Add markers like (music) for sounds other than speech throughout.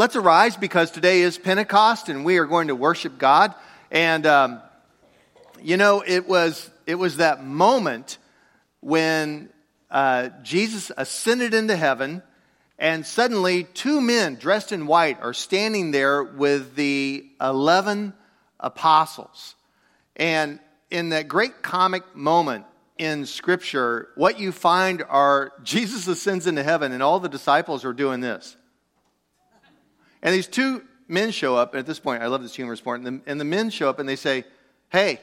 let's arise because today is Pentecost and we are going to worship God. And, um, you know, it was, it was that moment when uh, Jesus ascended into heaven and suddenly two men dressed in white are standing there with the 11 apostles. And in that great comic moment in Scripture, what you find are (laughs) Jesus ascends into heaven and all the disciples are doing this. And these two men show up, and at this point, I love this humorous and the, and the men show up and they say, Hey,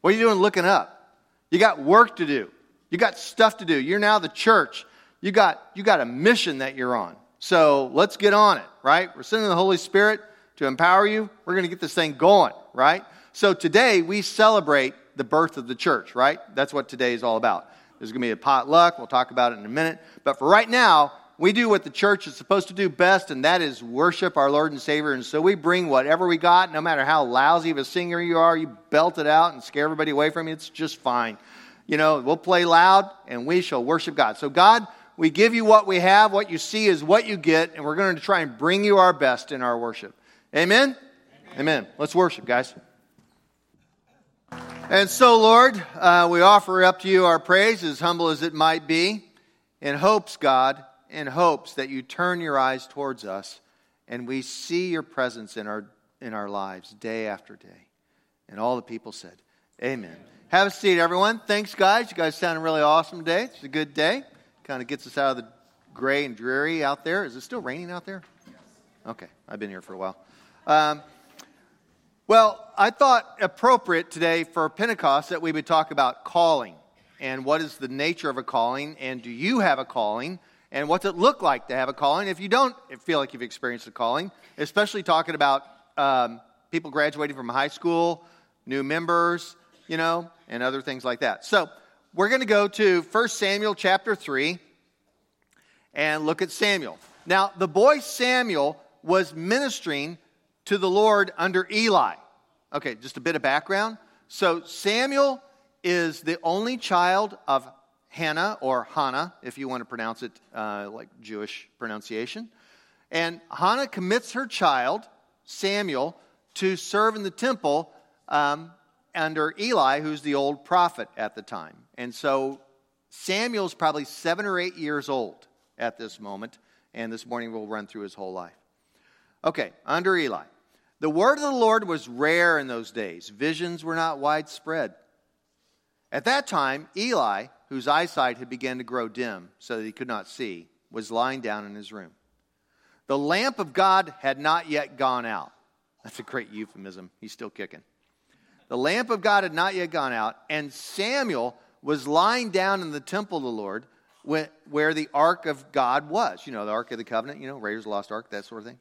what are you doing looking up? You got work to do. You got stuff to do. You're now the church. You got, you got a mission that you're on. So let's get on it, right? We're sending the Holy Spirit to empower you. We're going to get this thing going, right? So today we celebrate the birth of the church, right? That's what today is all about. There's going to be a potluck. We'll talk about it in a minute. But for right now, we do what the church is supposed to do best, and that is worship our Lord and Savior. And so we bring whatever we got, no matter how lousy of a singer you are, you belt it out and scare everybody away from you. It's just fine. You know, we'll play loud and we shall worship God. So, God, we give you what we have. What you see is what you get, and we're going to try and bring you our best in our worship. Amen? Amen. Amen. Let's worship, guys. And so, Lord, uh, we offer up to you our praise, as humble as it might be, in hopes, God, in hopes that you turn your eyes towards us and we see your presence in our, in our lives day after day. And all the people said, Amen. Have a seat, everyone. Thanks, guys. You guys sounded really awesome today. It's a good day. Kind of gets us out of the gray and dreary out there. Is it still raining out there? Yes. Okay, I've been here for a while. Um, well, I thought appropriate today for Pentecost that we would talk about calling and what is the nature of a calling, and do you have a calling? And what's it look like to have a calling if you don't feel like you've experienced a calling, especially talking about um, people graduating from high school, new members, you know, and other things like that. So we're going to go to 1 Samuel chapter 3 and look at Samuel. Now, the boy Samuel was ministering to the Lord under Eli. Okay, just a bit of background. So Samuel is the only child of Hannah, or Hannah, if you want to pronounce it uh, like Jewish pronunciation. And Hannah commits her child, Samuel, to serve in the temple um, under Eli, who's the old prophet at the time. And so Samuel's probably seven or eight years old at this moment, and this morning we'll run through his whole life. Okay, under Eli. The word of the Lord was rare in those days, visions were not widespread. At that time, Eli whose eyesight had begun to grow dim so that he could not see, was lying down in his room. The lamp of God had not yet gone out. That's a great euphemism. He's still kicking. The lamp of God had not yet gone out, and Samuel was lying down in the temple of the Lord where the ark of God was. You know, the ark of the covenant, you know, Raiders Lost Ark, that sort of thing.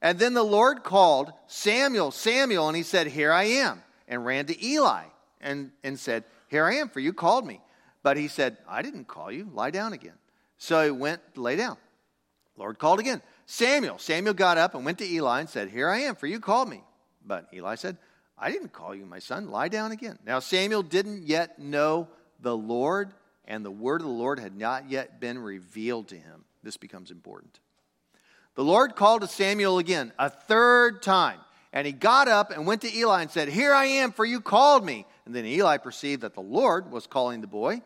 And then the Lord called Samuel, Samuel, and he said, Here I am, and ran to Eli and, and said, Here I am, for you called me. But he said, I didn't call you. Lie down again. So he went, lay down. Lord called again. Samuel. Samuel got up and went to Eli and said, Here I am, for you called me. But Eli said, I didn't call you, my son. Lie down again. Now Samuel didn't yet know the Lord, and the word of the Lord had not yet been revealed to him. This becomes important. The Lord called to Samuel again, a third time. And he got up and went to Eli and said, Here I am, for you called me. And then Eli perceived that the Lord was calling the boy.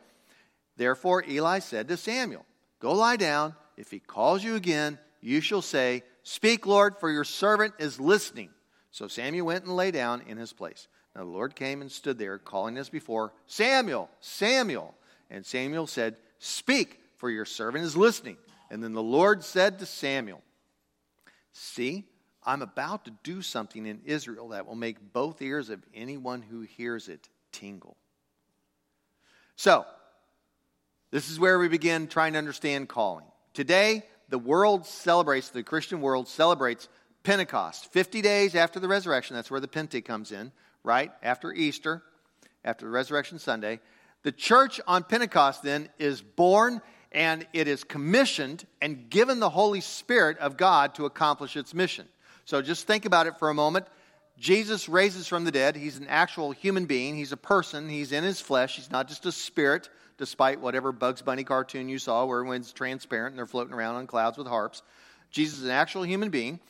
Therefore, Eli said to Samuel, Go lie down. If he calls you again, you shall say, Speak, Lord, for your servant is listening. So Samuel went and lay down in his place. Now the Lord came and stood there, calling as before, Samuel, Samuel. And Samuel said, Speak, for your servant is listening. And then the Lord said to Samuel, See, I'm about to do something in Israel that will make both ears of anyone who hears it tingle. So, this is where we begin trying to understand calling. Today, the world celebrates, the Christian world celebrates Pentecost. 50 days after the resurrection, that's where the Pente comes in, right? After Easter, after the resurrection Sunday. The church on Pentecost then is born and it is commissioned and given the Holy Spirit of God to accomplish its mission. So just think about it for a moment. Jesus raises from the dead. He's an actual human being. He's a person. He's in his flesh. He's not just a spirit despite whatever Bugs Bunny cartoon you saw where everyone's transparent and they're floating around on clouds with harps. Jesus is an actual human being.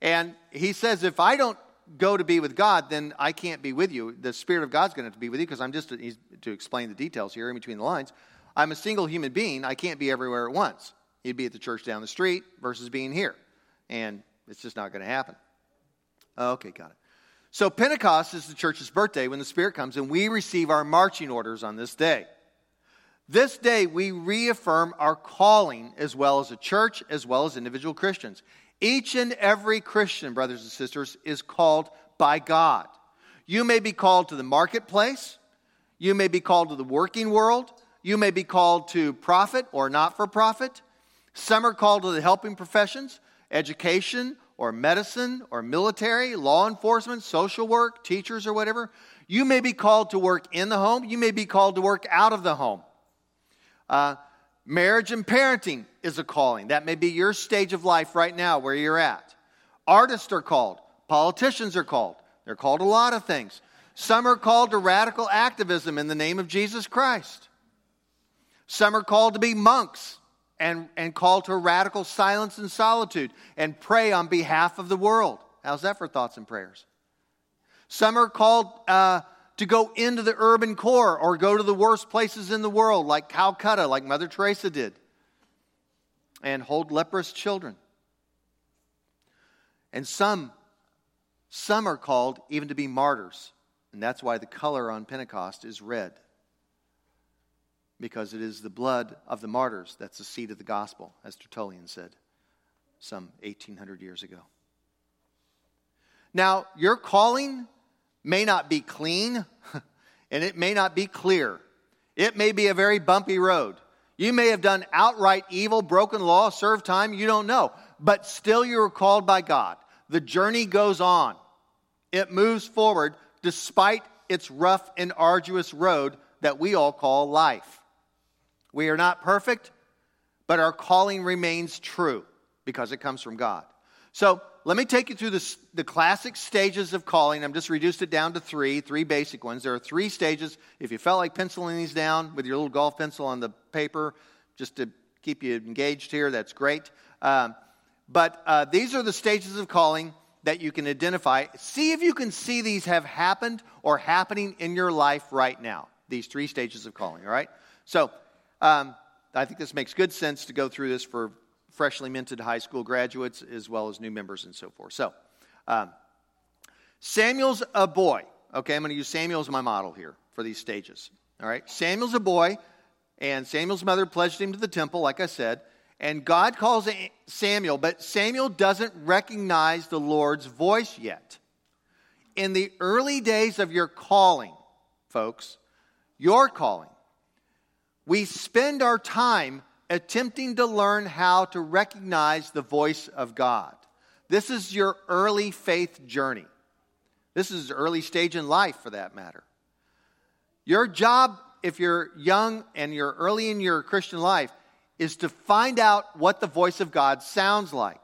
And he says, if I don't go to be with God, then I can't be with you. The Spirit of God's going to, be with you because I'm just, to explain the details here in between the lines, I'm a single human being. I can't be everywhere at once. He'd be at the church down the street versus being here. And it's just not going to happen. Oh, okay, got it. So Pentecost is the church's birthday when the Spirit comes, and we receive our marching orders on this day. This day, we reaffirm our calling as well as a church, as well as individual Christians. Each and every Christian, brothers and sisters, is called by God. You may be called to the marketplace, you may be called to the working world, you may be called to profit or not for profit. Some are called to the helping professions, education or medicine or military, law enforcement, social work, teachers or whatever. You may be called to work in the home, you may be called to work out of the home. Uh, marriage and parenting is a calling. That may be your stage of life right now where you're at. Artists are called, politicians are called. They're called a lot of things. Some are called to radical activism in the name of Jesus Christ. Some are called to be monks and, and called to radical silence and solitude and pray on behalf of the world. How's that for thoughts and prayers? Some are called uh, to go into the urban core or go to the worst places in the world, like Calcutta, like Mother Teresa did, and hold leprous children. And some, some are called even to be martyrs. And that's why the color on Pentecost is red. Because it is the blood of the martyrs that's the seed of the gospel, as Tertullian said some 1800 years ago. Now, your calling may not be clean (laughs) and it may not be clear. It may be a very bumpy road. You may have done outright evil, broken law, served time, you don't know. But still, you are called by God. The journey goes on, it moves forward despite its rough and arduous road that we all call life. We are not perfect, but our calling remains true because it comes from God. So, let me take you through the, the classic stages of calling. I've just reduced it down to three, three basic ones. There are three stages. If you felt like penciling these down with your little golf pencil on the paper, just to keep you engaged here, that's great. Um, but uh, these are the stages of calling that you can identify. See if you can see these have happened or happening in your life right now. These three stages of calling, all right? So, um, I think this makes good sense to go through this for freshly minted high school graduates as well as new members and so forth. So, um, Samuel's a boy. Okay, I'm going to use Samuel as my model here for these stages. All right, Samuel's a boy, and Samuel's mother pledged him to the temple, like I said. And God calls Samuel, but Samuel doesn't recognize the Lord's voice yet. In the early days of your calling, folks, your calling, we spend our time attempting to learn how to recognize the voice of God. This is your early faith journey. This is early stage in life for that matter. Your job, if you're young and you're early in your Christian life, is to find out what the voice of God sounds like.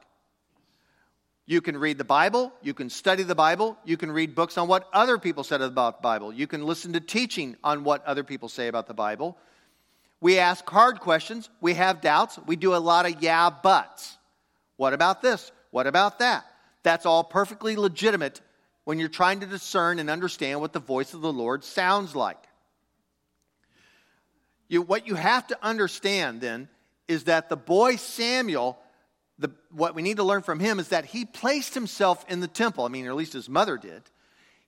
You can read the Bible, you can study the Bible, you can read books on what other people said about the Bible, you can listen to teaching on what other people say about the Bible. We ask hard questions. We have doubts. We do a lot of yeah, buts. What about this? What about that? That's all perfectly legitimate when you're trying to discern and understand what the voice of the Lord sounds like. You, what you have to understand then is that the boy Samuel, the, what we need to learn from him is that he placed himself in the temple. I mean, or at least his mother did.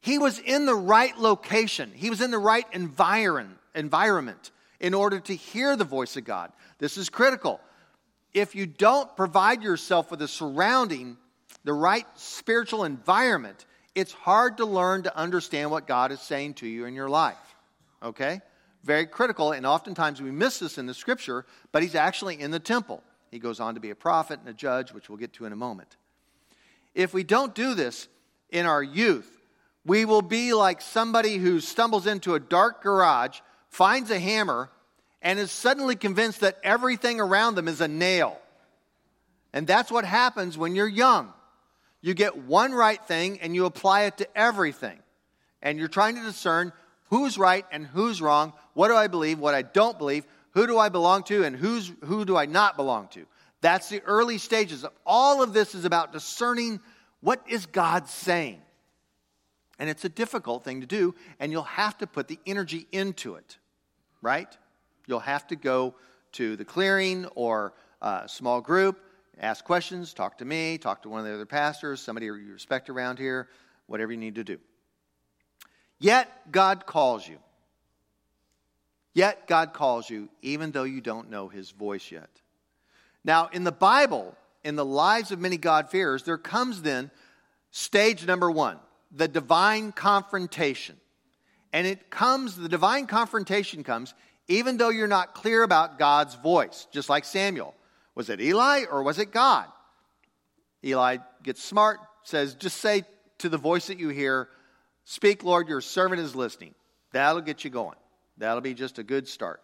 He was in the right location, he was in the right environ, environment in order to hear the voice of God. This is critical. If you don't provide yourself with a surrounding, the right spiritual environment, it's hard to learn to understand what God is saying to you in your life. Okay? Very critical, and oftentimes we miss this in the scripture, but he's actually in the temple. He goes on to be a prophet and a judge, which we'll get to in a moment. If we don't do this in our youth, we will be like somebody who stumbles into a dark garage finds a hammer, and is suddenly convinced that everything around them is a nail. And that's what happens when you're young. You get one right thing and you apply it to everything. And you're trying to discern who's right and who's wrong. What do I believe? What I don't believe? Who do I belong to and who's, who do I not belong to? That's the early stages. All of this is about discerning what is God saying. And it's a difficult thing to do, and you'll have to put the energy into it, right? You'll have to go to the clearing or a small group, ask questions, talk to me, talk to one of the other pastors, somebody you respect around here, whatever you need to do. Yet God calls you. Yet God calls you, even though you don't know his voice yet. Now, in the Bible, in the lives of many God-fearers, there comes then stage number one the divine confrontation. And it comes, the divine confrontation comes even though you're not clear about God's voice, just like Samuel. Was it Eli or was it God? Eli gets smart, says, just say to the voice that you hear, Speak, Lord, your servant is listening. That'll get you going. That'll be just a good start.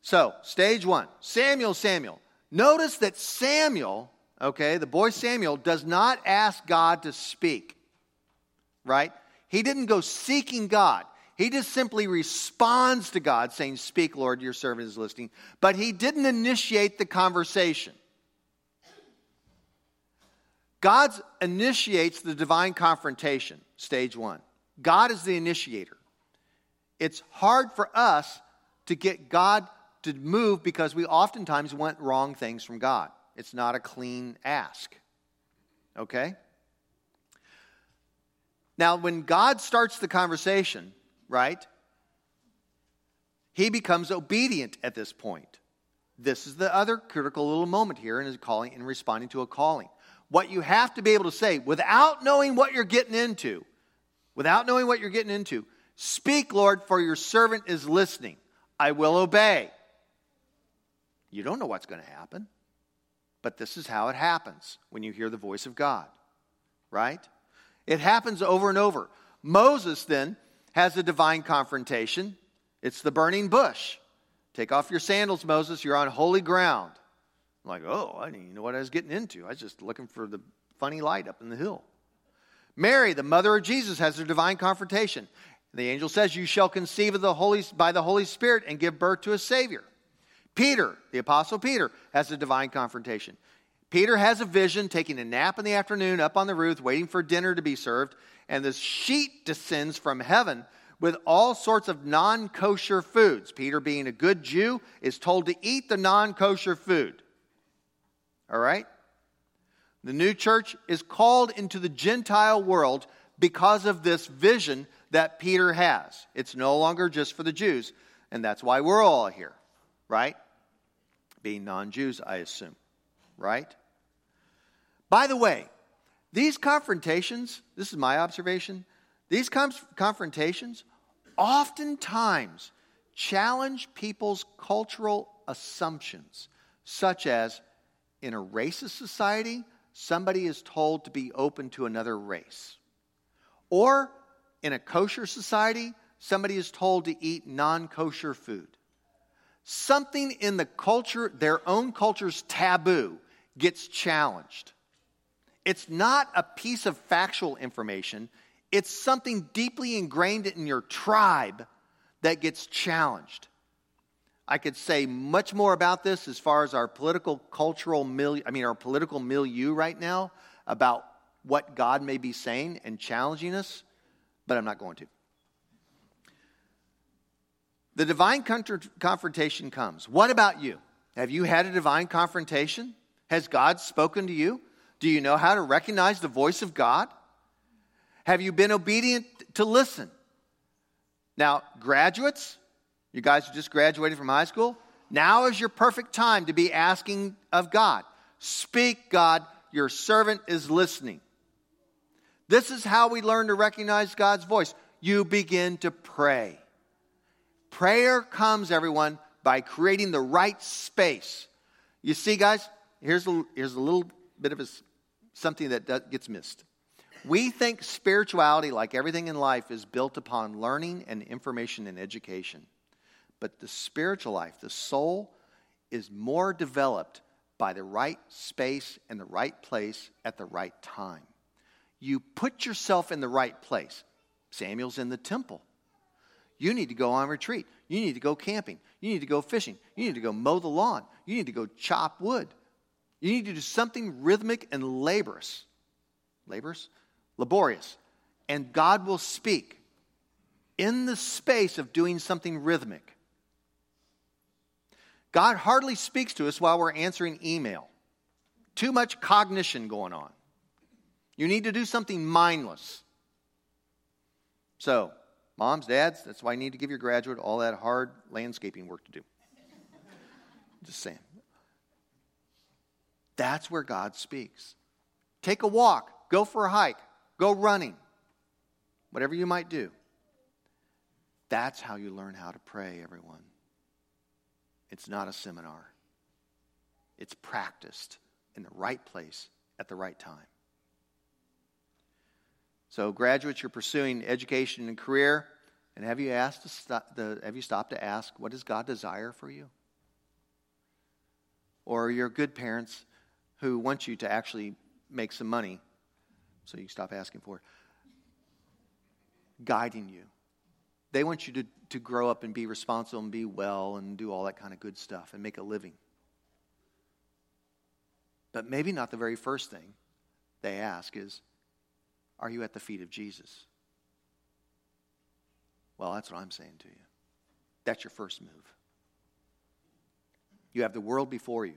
So, stage one Samuel, Samuel. Notice that Samuel, okay, the boy Samuel, does not ask God to speak, right? He didn't go seeking God. He just simply responds to God, saying, Speak, Lord, your servant is listening. But he didn't initiate the conversation. God initiates the divine confrontation, stage one. God is the initiator. It's hard for us to get God to move because we oftentimes want wrong things from God. It's not a clean ask. Okay? Now, when God starts the conversation, right? He becomes obedient at this point. This is the other critical little moment here in his calling in responding to a calling. What you have to be able to say without knowing what you're getting into, without knowing what you're getting into, speak, Lord, for your servant is listening. I will obey. You don't know what's going to happen, but this is how it happens when you hear the voice of God, right? It happens over and over. Moses then has a divine confrontation. It's the burning bush. Take off your sandals, Moses. You're on holy ground. I'm like, oh, I didn't even know what I was getting into. I was just looking for the funny light up in the hill. Mary, the mother of Jesus, has a divine confrontation. The angel says, You shall conceive of the Holy, by the Holy Spirit and give birth to a Savior. Peter, the Apostle Peter, has a divine confrontation. Peter has a vision, taking a nap in the afternoon up on the roof, waiting for dinner to be served and this sheet descends from heaven with all sorts of non kosher foods. Peter, being a good Jew, is told to eat the non kosher food. All right? The new church is called into the Gentile world because of this vision that Peter has. It's no longer just for the Jews, and that's why we're all here, right? Being non Jews, I assume, right? By the way, these confrontations, this is my observation, these confrontations oftentimes challenge people's cultural assumptions, such as in a racist society, somebody is told to be open to another race. Or in a kosher society, somebody is told to eat non kosher food. Something in the culture, their own culture's taboo, gets challenged. It's not a piece of factual information, it's something deeply ingrained in your tribe that gets challenged. I could say much more about this as far as our political cultural milieu, I mean our political milieu right now about what God may be saying and challenging us, but I'm not going to. The divine confrontation comes. What about you? Have you had a divine confrontation? Has God spoken to you? Do you know how to recognize the voice of God? Have you been obedient to listen? Now, graduates, you guys who just graduated from high school, now is your perfect time to be asking of God. Speak, God, your servant is listening. This is how we learn to recognize God's voice. You begin to pray. Prayer comes, everyone, by creating the right space. You see, guys, here's a, here's a little bit of a something that gets missed. We think spirituality, like everything in life, is built upon learning and information and education. But the spiritual life, the soul, is more developed by the right space and the right place at the right time. You put yourself in the right place. Samuel's in the temple. You need to go on retreat. You need to go camping. You need to go fishing. You need to go mow the lawn. You need to go chop wood. You need to do something rhythmic and laborious. Laborious? Laborious. And God will speak in the space of doing something rhythmic. God hardly speaks to us while we're answering email. Too much cognition going on. You need to do something mindless. So, moms, dads, that's why you need to give your graduate all that hard landscaping work to do. (laughs) Just saying. That's where God speaks. Take a walk, go for a hike, go running, whatever you might do. That's how you learn how to pray, everyone. It's not a seminar, it's practiced in the right place at the right time. So, graduates, you're pursuing education and career. And have you asked to stop the, have you stopped to ask what does God desire for you? Or you're good parents who wants you to actually make some money, so you stop asking for it. Guiding you. They want you to, to grow up and be responsible and be well and do all that kind of good stuff and make a living. But maybe not the very first thing they ask is, Are you at the feet of Jesus? Well, that's what I'm saying to you. That's your first move. You have the world before you.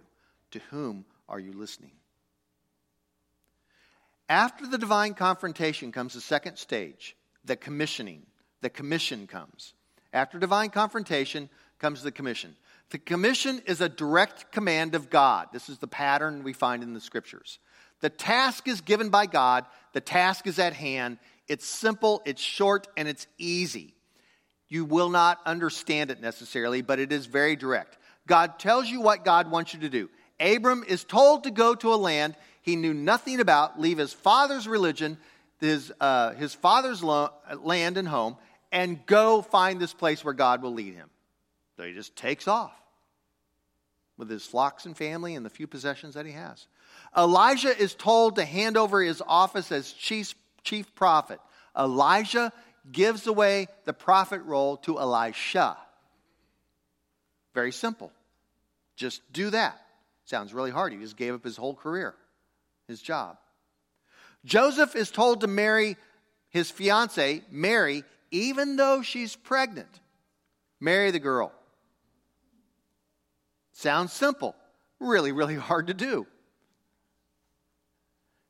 To whom are you listening? After the divine confrontation comes the second stage, the commissioning. The commission comes. After divine confrontation comes the commission. The commission is a direct command of God. This is the pattern we find in the scriptures. The task is given by God, the task is at hand. It's simple, it's short, and it's easy. You will not understand it necessarily, but it is very direct. God tells you what God wants you to do. Abram is told to go to a land he knew nothing about, leave his father's religion, his, uh, his father's lo- land and home, and go find this place where God will lead him. So he just takes off with his flocks and family and the few possessions that he has. Elijah is told to hand over his office as chief, chief prophet. Elijah gives away the prophet role to Elisha. Very simple. Just do that. Sounds really hard. He just gave up his whole career, his job. Joseph is told to marry his fiancee, Mary, even though she's pregnant. Marry the girl. Sounds simple. Really, really (laughs) hard to do.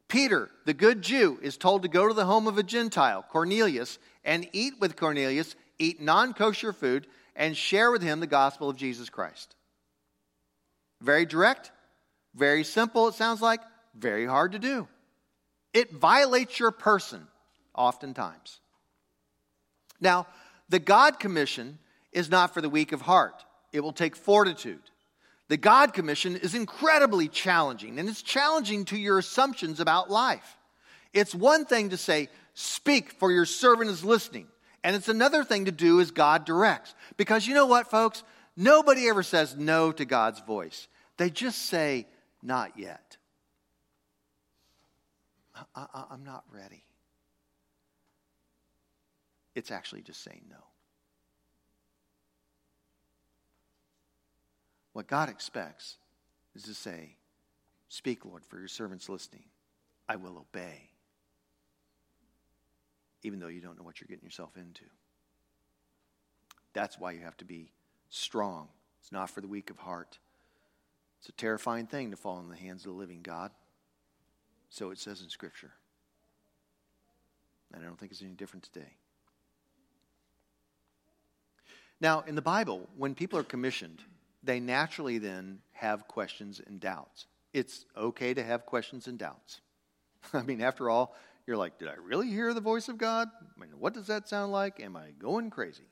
Peter, the good Jew, is told to go to the home of a Gentile, Cornelius, and eat with Cornelius, eat non kosher food, and share with him the gospel of Jesus Christ. Very direct, very simple, it sounds like, very hard to do. It violates your person, oftentimes. Now, the God Commission is not for the weak of heart, it will take fortitude. The God Commission is incredibly challenging, and it's challenging to your assumptions about life. It's one thing to say, Speak, for your servant is listening. And it's another thing to do as God directs. Because you know what, folks? Nobody ever says no to God's voice. They just say, Not yet. I, am not ready. It's actually just saying no. What God expects is to say, Speak, Lord, for your servant's listening. I will obey, even though you don't know what you're getting yourself into. That's why you have to be strong. It's not for the weak of heart. It's a terrifying thing to fall in the hands of the living God. So it says in Scripture. And I don't think it's any different today. Now, in the Bible, when people are commissioned, they naturally then have questions and doubts. It's okay to have questions and doubts. (laughs) I mean, after all, you're like, did I really hear the voice of God? I mean, what does that sound like? Am I going crazy?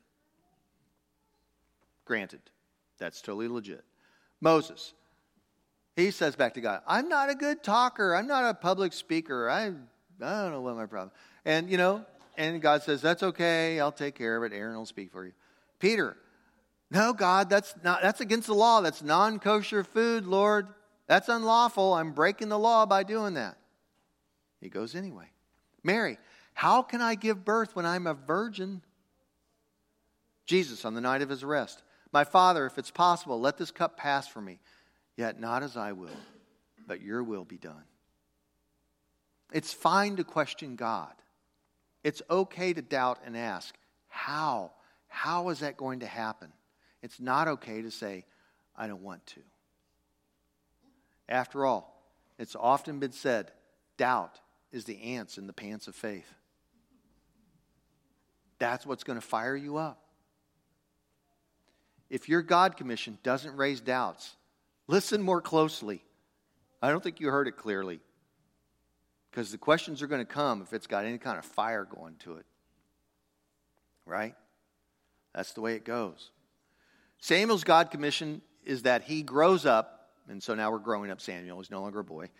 Granted, that's totally legit. Moses, he says back to God, I'm not a good talker. I'm not a public speaker. I, I don't know what my problem. And, you know, and God says, that's okay. I'll take care of it. Aaron will speak for you. Peter, no, God, that's not that's against the law. That's non-kosher food, Lord. That's unlawful. I'm breaking the law by doing that. He goes anyway. Mary, how can I give birth when I'm a virgin? Jesus on the night of his arrest. My father, if it's possible, let this cup pass from me. Yet not as I will, but your will be done. It's fine to question God. It's okay to doubt and ask, how? How is that going to happen? It's not okay to say, I don't want to. After all, it's often been said, doubt is the ants in the pants of faith. That's what's going to fire you up. If your God commission doesn't raise doubts, listen more closely. I don't think you heard it clearly. Because the questions are going to come if it's got any kind of fire going to it. Right? That's the way it goes. Samuel's God commission is that he grows up, and so now we're growing up Samuel. He's no longer a boy.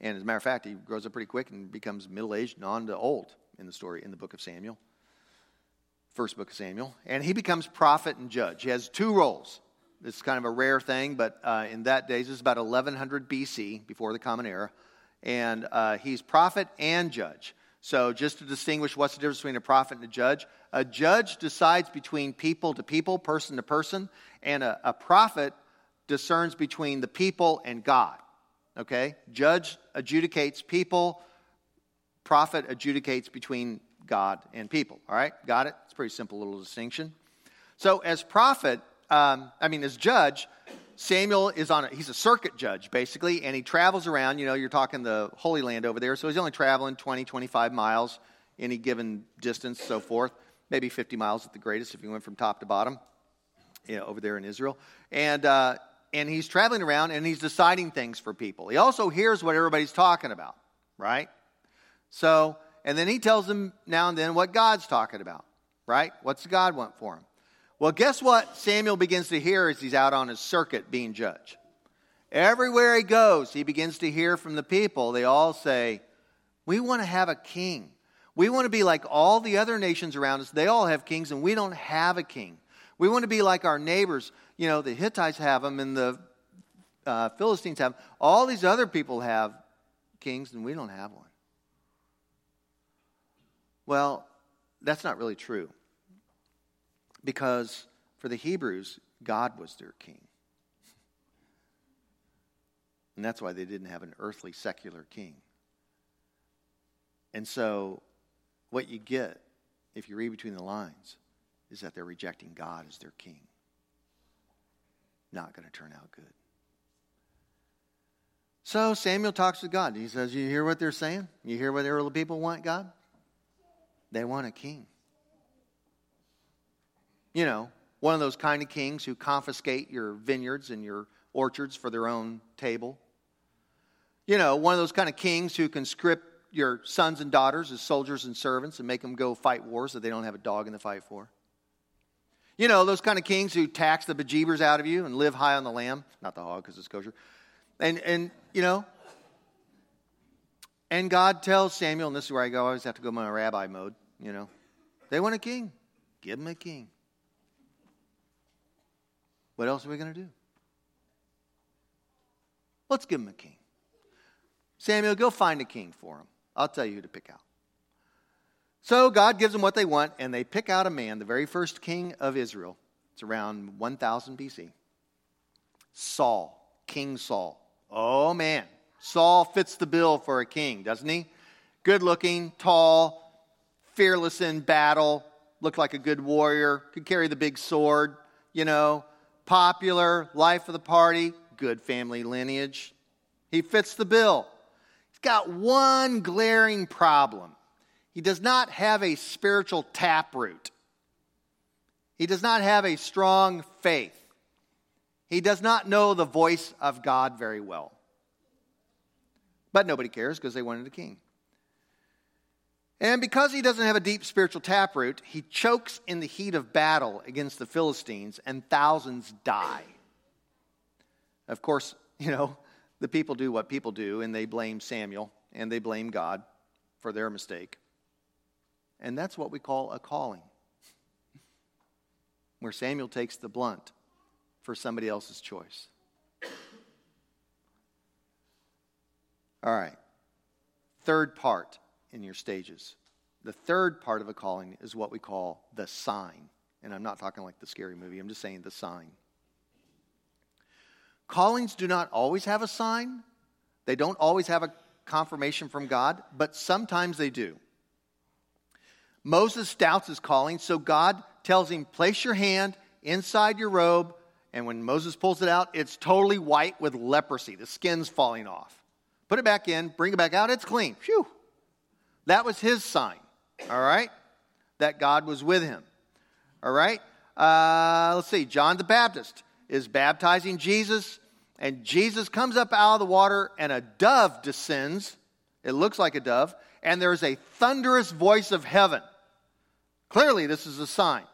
And as a matter of fact, he grows up pretty quick and becomes middle aged and on to old in the story, in the book of Samuel. First book of Samuel. And he becomes prophet and judge. He has two roles. It's kind of a rare thing, but uh, in that days, it's about 1100 BC, before the Common Era. And uh, he's prophet and judge. So, just to distinguish what's the difference between a prophet and a judge, a judge decides between people to people, person to person, and a, a prophet discerns between the people and God. Okay? Judge adjudicates people, prophet adjudicates between God and people. All right? Got it? It's a pretty simple little distinction. So, as prophet, um, I mean, as judge, Samuel is on a, he's a circuit judge, basically, and he travels around. You know, you're talking the Holy Land over there, so he's only traveling 20, 25 miles any given distance, so forth. Maybe 50 miles at the greatest if he went from top to bottom, you know, over there in Israel. And, uh, and he's traveling around and he's deciding things for people. He also hears what everybody's talking about, right? So, and then he tells them now and then what God's talking about, right? What's God want for him? Well, guess what Samuel begins to hear as he's out on his circuit being judge? Everywhere he goes, he begins to hear from the people. They all say, We want to have a king. We want to be like all the other nations around us. They all have kings, and we don't have a king. We want to be like our neighbors. You know, the Hittites have them, and the uh, Philistines have them. All these other people have kings, and we don't have one. Well, that's not really true because for the Hebrews, God was their king. And that's why they didn't have an earthly secular king. And so, what you get, if you read between the lines, is that they're rejecting God as their king. Not going to turn out good. So Samuel talks to God. He says, You hear what they're saying? You hear what the people want, God? They want a king. You know, one of those kind of kings who confiscate your vineyards and your orchards for their own table. You know, one of those kind of kings who can script your sons and daughters as soldiers and servants and make them go fight wars that they don't have a dog in the fight for. You know, those kind of kings who tax the bejeebers out of you and live high on the lamb, not the hog because it's kosher. And, and, you know, and God tells Samuel, and this is where I go, I always have to go my rabbi mode, you know, they want a king. Give them a king. What else are we going to do? Let's give him a king. Samuel, go find a king for him. I'll tell you who to pick out. So God gives them what they want, and they pick out a man, the very first king of Israel. It's around 1000 BC. Saul, King Saul. Oh man, Saul fits the bill for a king, doesn't he? Good looking, tall, fearless in battle, looked like a good warrior, could carry the big sword, you know, popular, life of the party, good family lineage. He fits the bill. He's got one glaring problem. He does not have a spiritual taproot. He does not have a strong faith. He does not know the voice of God very well. But nobody cares because they wanted a king. And because he doesn't have a deep spiritual taproot, he chokes in the heat of battle against the Philistines, and thousands die. Of course, you know, the people do what people do, and they blame Samuel and they blame God for their mistake. And that's what we call a calling, (laughs) where Samuel takes the blunt for somebody else's choice. All right. Third part in your stages. The third part of a calling is what we call the sign. And I'm not talking like the scary movie, I'm just saying the sign. Callings do not always have a sign, They don't always have a confirmation from God, but sometimes they do. Moses doubts his calling, so God tells him, Place your hand inside your robe. And when Moses pulls it out, it's totally white with leprosy. The skin's falling off. Put it back in, bring it back out, it's clean. Phew. That was his sign, all right? That God was with him, all right? Uh, let's see, John the Baptist is baptizing Jesus, and Jesus comes up out of the water, and a dove descends. It looks like a dove, and there's a thunderous voice of heaven. Clearly, this is a sign.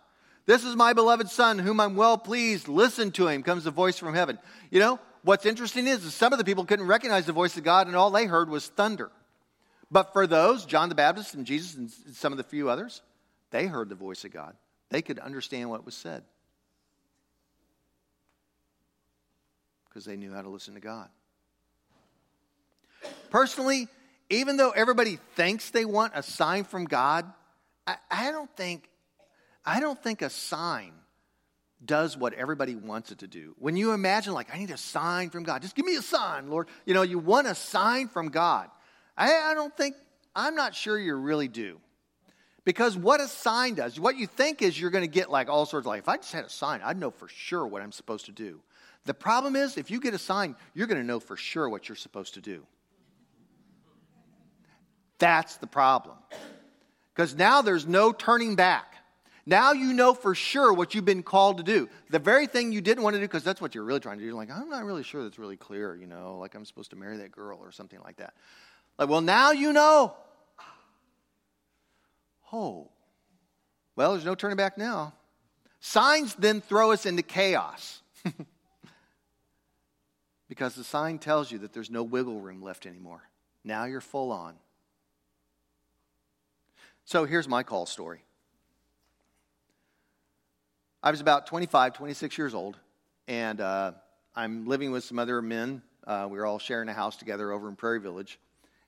This is my beloved Son, whom I'm well pleased. Listen to him, comes the voice from heaven. You know, what's interesting is, is some of the people couldn't recognize the voice of God, and all they heard was thunder. But for those, John the Baptist and Jesus and some of the few others, they heard the voice of God. They could understand what was said because they knew how to listen to God. Personally, even though everybody thinks they want a sign from God, I, I don't think I don't think a sign does what everybody wants it to do. When you imagine, like, I need a sign from God, just give me a sign, Lord. You know, you want a sign from God. I, I don't think, I'm not sure you really do. Because what a sign does, what you think is you're going to get like all sorts of like, if I just had a sign, I'd know for sure what I'm supposed to do. The problem is, if you get a sign, you're going to know for sure what you're supposed to do. That's the problem. Because now there's no turning back. Now you know for sure what you've been called to do. The very thing you didn't want to do, because that's what you're really trying to do. You're like, I'm not really sure that's really clear, you know, like I'm supposed to marry that girl or something like that. Like, well, now you know. Oh. Well, there's no turning back now. Signs then throw us into chaos. (laughs) because the sign tells you that there's no wiggle room left anymore. Now you're full on. So here's my call story. I was about 25, 26 years old, and uh, I'm living with some other men. Uh, we were all sharing a house together over in Prairie Village.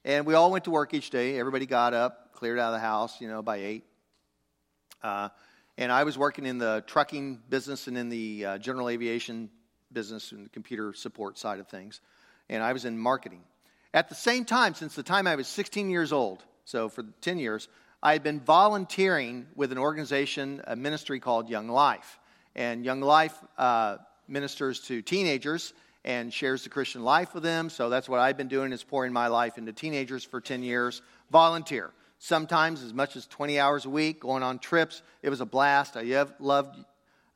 And we all went to work each day. Everybody got up, cleared out of the house, you know, by 8. Uh, and I was working in the trucking business and in the uh, general aviation business and the computer support side of things. And I was in marketing. At the same time, since the time I was 16 years old, so for 10 years, I had been volunteering with an organization, a ministry called Young Life. And Young Life uh, ministers to teenagers and shares the Christian life with them. So that's what I've been doing is pouring my life into teenagers for 10 years. Volunteer. Sometimes as much as 20 hours a week, going on trips. It was a blast. I loved,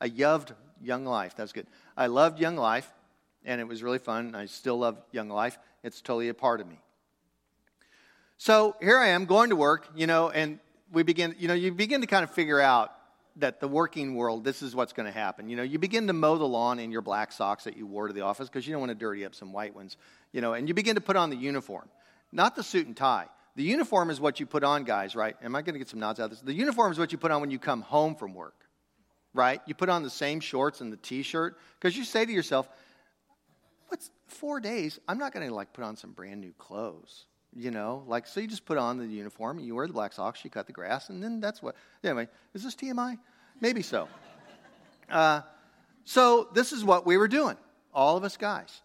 I loved Young Life. That's good. I loved Young Life, and it was really fun. I still love Young Life. It's totally a part of me. So here I am going to work, you know, and we begin, you know, you begin to kind of figure out that the working world, this is what's going to happen. You know, you begin to mow the lawn in your black socks that you wore to the office because you don't want to dirty up some white ones, you know, and you begin to put on the uniform, not the suit and tie. The uniform is what you put on, guys, right? Am I going to get some nods out of this? The uniform is what you put on when you come home from work, right? You put on the same shorts and the t shirt because you say to yourself, what's four days? I'm not going to like put on some brand new clothes you know, like, so you just put on the uniform, you wear the black socks, you cut the grass, and then that's what. Anyway, is this TMI? Maybe so. (laughs) Uh, so this is what we were doing, all of us guys.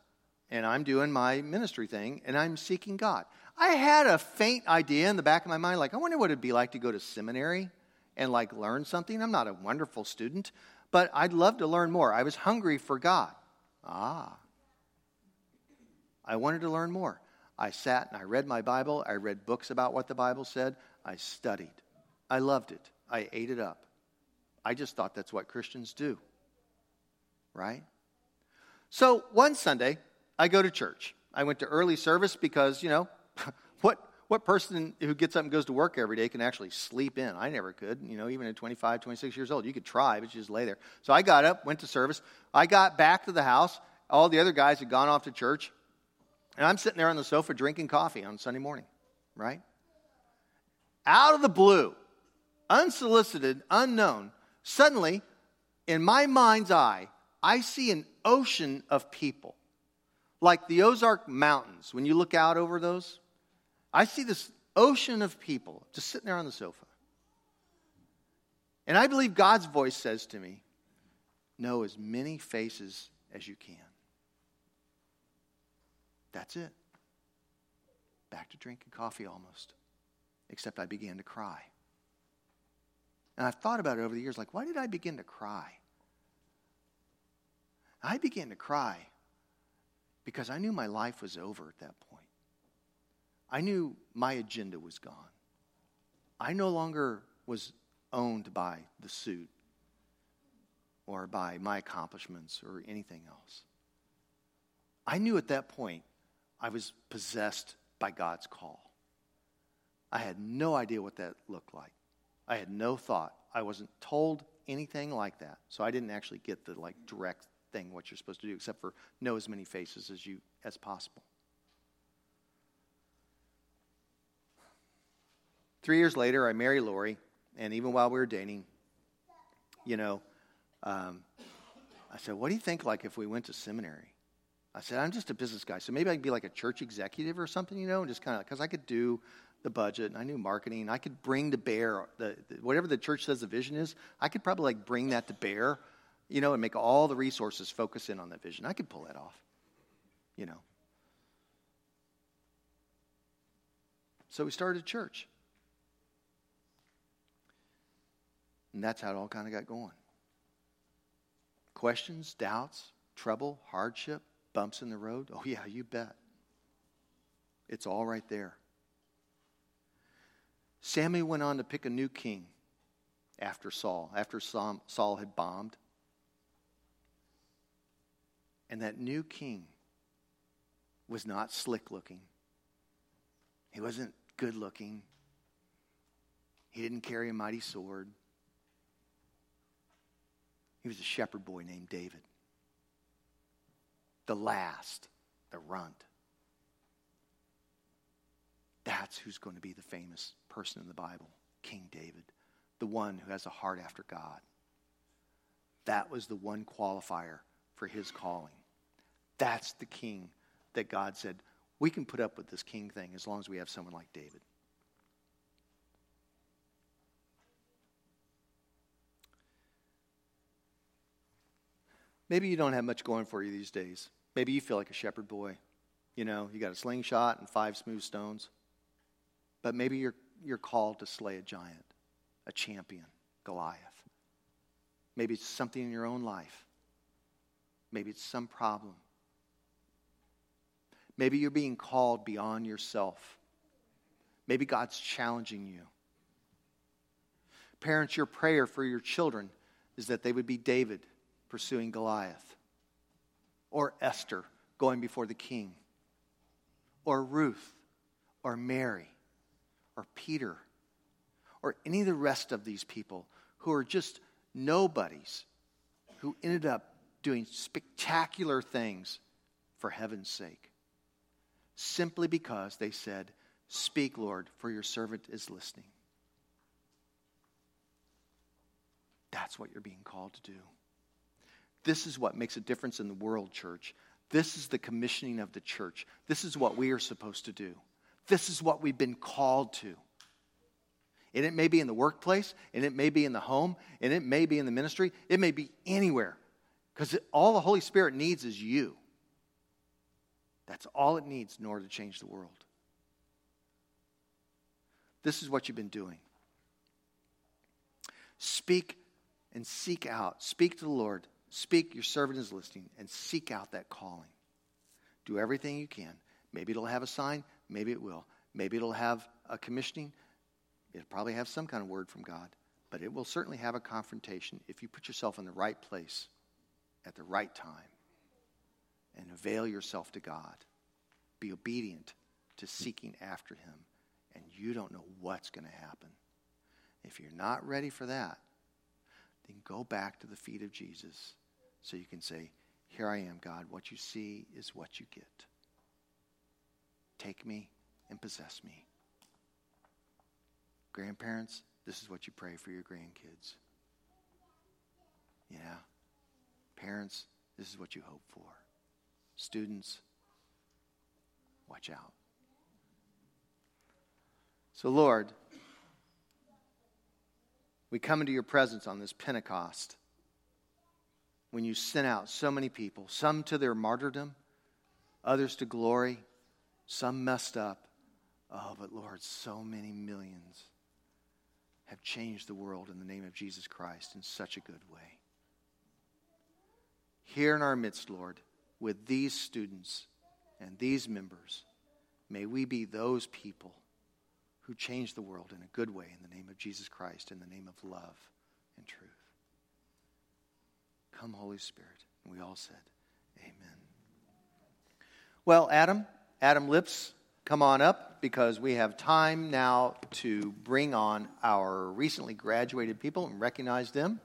And I'm doing my ministry thing, and I'm seeking God. I had a faint idea in the back of my mind, like, I wonder what it'd be like to go to seminary and like learn something. I'm not a wonderful student, but I'd love to learn more. I was hungry for God. Ah. I wanted to learn more. I sat and I read my Bible. I read books about what the Bible said. I studied. I loved it. I ate it up. I just thought that's what Christians do. Right? So one Sunday, I go to church. I went to early service because, you know, (laughs) what, what person who gets up and goes to work every day can actually sleep in? I never could. You know, even at 25, 26 years old, you could try, but you just lay there. So I got up, went to service. I got back to the house. All the other guys had gone off to church. And I'm sitting there on the sofa drinking coffee on Sunday morning, right? Out of the blue, unsolicited, unknown, suddenly, in my mind's eye, I see an ocean of people. Like the Ozark Mountains, when you look out over those, I see this ocean of people just sitting there on the sofa. And I believe God's voice says to me, Know as many faces as you can. That's it. back to drinking coffee almost, except I began to cry. And I've thought about it over the years like, why did I begin to cry? I began to cry because I knew my life was over at that point. I knew my agenda was gone. I no longer was owned by the suit or by my accomplishments or anything else. I knew at that point I was possessed by God's call. I had no idea what that looked like. I had no thought. I wasn't told anything like that. So I didn't actually get the like direct thing what you're supposed to do except for know as many faces as you as possible. 3 years later I married Lori and even while we were dating you know um, I said, What do you think like if we went to seminary? I said, I'm just a business guy, so maybe I could be like a church executive or something, you know, and just kind of, because I could do the budget and I knew marketing. I could bring to bear the, the, whatever the church says the vision is, I could probably like bring that to bear, you know, and make all the resources focus in on that vision. I could pull that off, you know. So we started a church. And that's how it all kind of got going. Questions, doubts, trouble, hardship, bumps in the road? Oh, yeah, you bet. It's all right there. Samuel went on to pick a new king after Saul, after Saul had bombed. And that new king was not slick looking. He wasn't good looking. He didn't carry a mighty sword. He was a shepherd boy named David. The last, the runt. That's who's going to be the famous person in the Bible King David, the one who has a heart after God. That was the one qualifier for his calling. That's the king that God said, we can put up with this king thing as long as we have someone like David. Maybe you don't have much going for you these days. Maybe you feel like a shepherd boy. You know, you got a slingshot and five smooth stones. But maybe you're, you're called to slay a giant, a champion, Goliath. Maybe it's something in your own life. Maybe it's some problem. Maybe you're being called beyond yourself. Maybe God's challenging you. Parents, your prayer for your children is that they would be David pursuing Goliath, or Esther going before the king, or Ruth, or Mary, or Peter, or any of the rest of these people who are just nobodies who ended up doing spectacular things for heaven's sake, simply because they said, Speak, Lord, for your servant is listening. That's what you're being called to do. This is what makes a difference in the world, church. This is the commissioning of the church. This is what we are supposed to do. This is what we've been called to. And it may be in the workplace, and it may be in the home, and it may be in the ministry, it may be anywhere. Because all the Holy Spirit needs is you. That's all it needs in order to change the world. This is what you've been doing. Speak and seek out. Speak to the Lord. Speak, your servant is listening, and seek out that calling. Do everything you can. Maybe it'll have a sign, maybe it will. Maybe it'll have a commissioning. It'll probably have some kind of word from God, but it will certainly have a confrontation if you put yourself in the right place at the right time and avail yourself to God. Be obedient to seeking after Him, and you don't know what's going to happen. If you're not ready for that, then go back to the feet of Jesus so you can say, Here I am, God. What you see is what you get. Take me and possess me. Grandparents, this is what you pray for your grandkids. Yeah. Parents, this is what you hope for. Students, watch out. So, Lord, we come into your presence on this Pentecost when you sent out so many people, some to their martyrdom, others to glory, some messed up, Oh, but Lord, so many millions have changed the world in the name of Jesus Christ in such a good way. Here in our midst, Lord, with these students and these members, may we be those people who change the world in a good way in the name of Jesus Christ, in the name of love and truth. Come, Holy Spirit. And we all said, Amen. Well, Adam, Adam Lips, come on up because we have time now to bring on our recently graduated people and recognize them.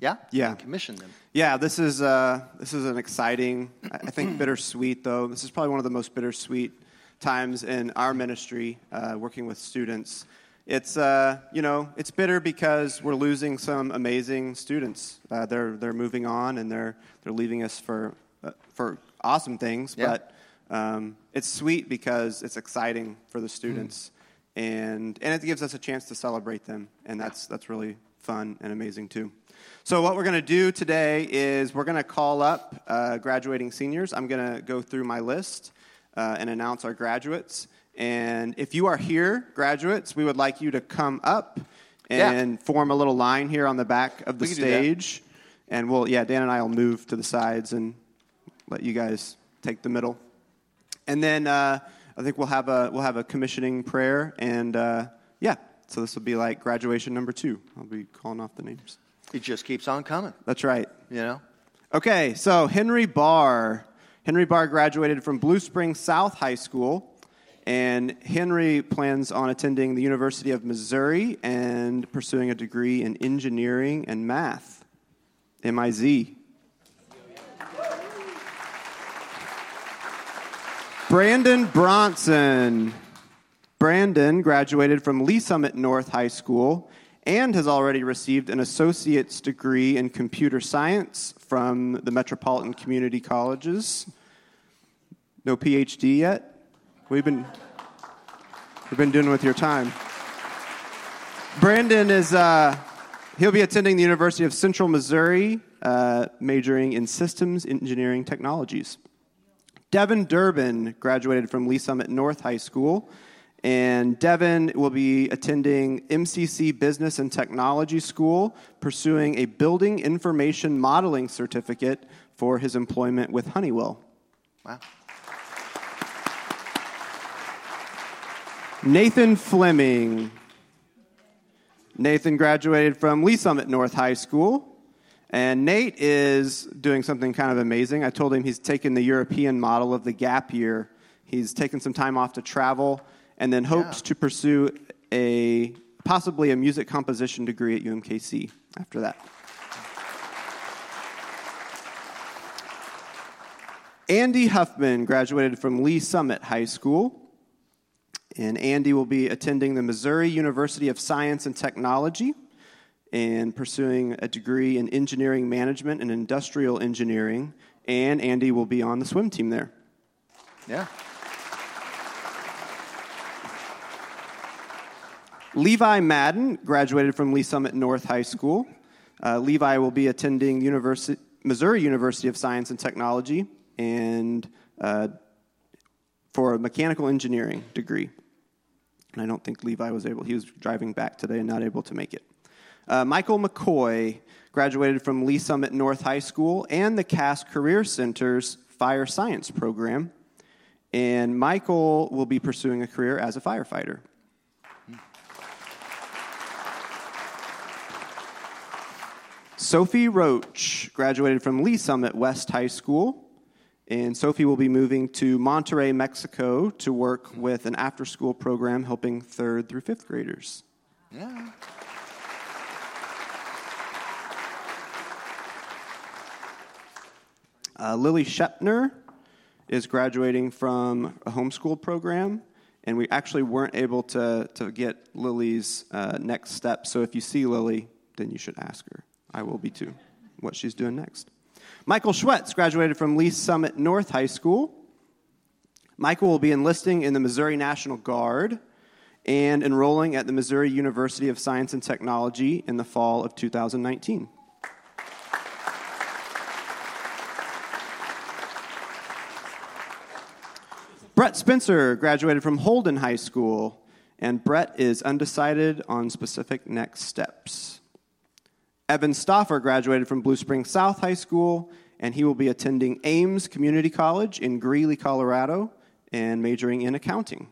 Yeah, yeah, and commission them. Yeah, this is uh, this is an exciting, I think (clears throat) bittersweet though. This is probably one of the most bittersweet times in our ministry, uh, working with students. It's uh, you know it's bitter because we're losing some amazing students. Uh, they're they're moving on and they're they're leaving us for uh, for awesome things. Yeah. But um, it's sweet because it's exciting for the students, mm. and and it gives us a chance to celebrate them, and that's that's really fun and amazing too. So what we're going to do today is we're going to call up uh, graduating seniors. I'm going to go through my list uh, and announce our graduates. And if you are here, graduates, we would like you to come up and yeah. form a little line here on the back of the stage. And we'll, yeah, Dan and I will move to the sides and let you guys take the middle. And then uh, I think we'll have a we'll have a commissioning prayer, and uh, yeah, so this will be like graduation number two. I'll be calling off the names. It just keeps on coming. That's right. You know. Okay, so Henry Barr. Henry Barr graduated from Blue Springs South High School and Henry plans on attending the University of Missouri and pursuing a degree in engineering and math. MIZ. Brandon Bronson. Brandon graduated from Lee's Summit North High School and has already received an associate's degree in computer science from the Metropolitan Community Colleges. No PhD yet? We've been, we've been doing with your time. Brandon is, uh, he'll be attending the University of Central Missouri, uh, majoring in systems engineering technologies. Devin Durbin graduated from Lee's Summit North High School, and Devin will be attending MCC Business and Technology School, pursuing a building information modeling certificate for his employment with Honeywell. Wow. Nathan Fleming. Nathan graduated from Lee's Summit North High School. And Nate is doing something kind of amazing. I told him he's taken the European model of the gap year. He's taken some time off to travel and then hopes yeah. to pursue a possibly a music composition degree at UMKC after that. Andy Huffman graduated from Lee's Summit High School. And Andy will be attending the Missouri University of Science and Technology and pursuing a degree in engineering management and industrial engineering. And Andy will be on the swim team there. Yeah. Levi Madden graduated from Lee's Summit North High School. Uh, Levi will be attending University, Missouri University of Science and Technology and uh, for a mechanical engineering degree. And I don't think Levi was able, he was driving back today and not able to make it. Uh, Michael McCoy graduated from Lee's Summit North High School and the Cass Career Center's Fire Science program. And Michael will be pursuing a career as a firefighter. Sophie Roach graduated from Lee's Summit West High School and Sophie will be moving to Monterrey, Mexico to work with an after school program helping third through fifth graders. Yeah. Uh, Lily Shepner is graduating from a homeschool program, and we actually weren't able to, to get Lily's uh, next step. So if you see Lily, then you should ask her. I will be too, what she's doing next. Michael Schwetz graduated from Lee's Summit North High School. Michael will be enlisting in the Missouri National Guard and enrolling at the Missouri University of Science and Technology in the fall of 2019. Brett Spencer graduated from Holden High School, and Brett is undecided on specific next steps. Evan Stoffer graduated from Blue Springs South High School, and he will be attending Aims Community College in Greeley, Colorado, and majoring in accounting.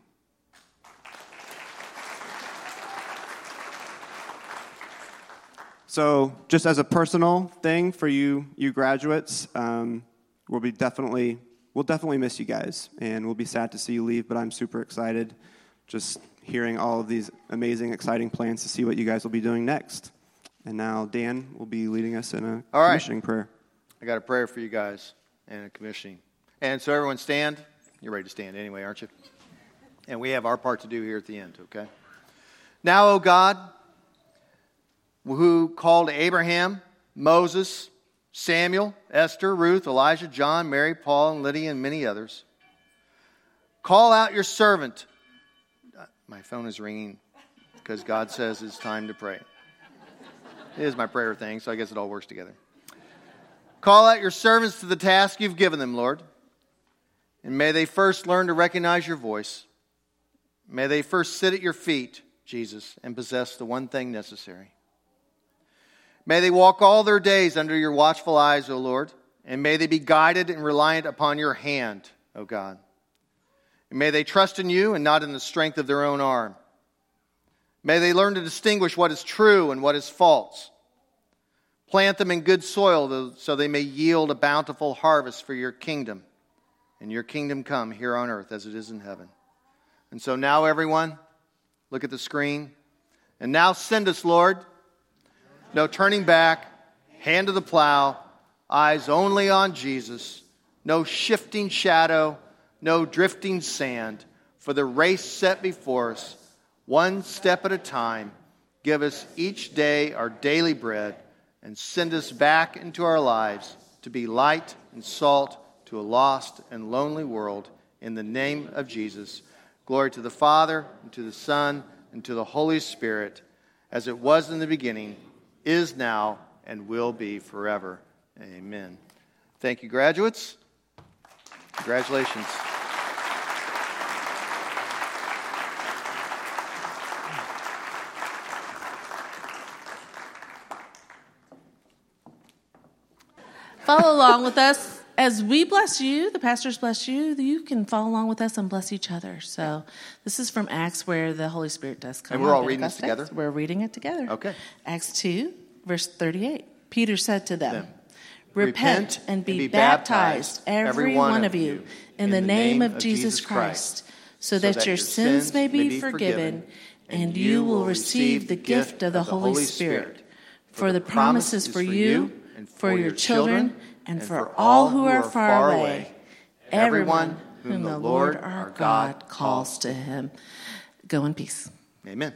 So, just as a personal thing for you, you graduates, um, we'll be definitely we'll definitely miss you guys, and we'll be sad to see you leave. But I'm super excited, just hearing all of these amazing, exciting plans to see what you guys will be doing next. And now Dan will be leading us in a All right. commissioning prayer. I got a prayer for you guys and a commissioning. And so, everyone, stand. You're ready to stand anyway, aren't you? And we have our part to do here at the end, okay? Now, O God, who called Abraham, Moses, Samuel, Esther, Ruth, Elijah, John, Mary, Paul, and Lydia, and many others, call out your servant. Uh, My phone is ringing because God says it's time to pray. It is my prayer thing, so I guess it all works together. Call out your servants to the task you've given them, Lord. And may they first learn to recognize your voice. May they first sit at your feet, Jesus, and possess the one thing necessary. May they walk all their days under your watchful eyes, O Lord, and may they be guided and reliant upon your hand, O God. And may they trust in you and not in the strength of their own arm. May they learn to distinguish what is true and what is false. Plant them in good soil so they may yield a bountiful harvest for your kingdom, and your kingdom come here on earth as it is in heaven. And so now, everyone, look at the screen. And now send us, Lord. No turning back, hand to the plow, eyes only on Jesus. No shifting shadow, no drifting sand. For the race set before us, one step at a time, give us each day our daily bread and send us back into our lives to be light and salt to a lost and lonely world. In the name of Jesus. Glory to the Father, and to the Son, and to the Holy Spirit, as it was in the beginning, is now, and will be forever. Amen. Thank you, graduates. Congratulations. Follow along with us as we bless you. The pastors bless you. You can follow along with us and bless each other. So this is from Acts, where the Holy Spirit does come. And we're all reading this together? We're reading it together. Okay. Acts two, verse thirty-eight. Peter said to them. Them. Repent and be, baptized, every one of you, in the name of Jesus Christ, so that your sins may be forgiven, and you will receive the gift of the Holy Spirit. For the promise is for you, and for your children, and for all who are far away, everyone whom the Lord our God calls to him. Go in peace. Amen.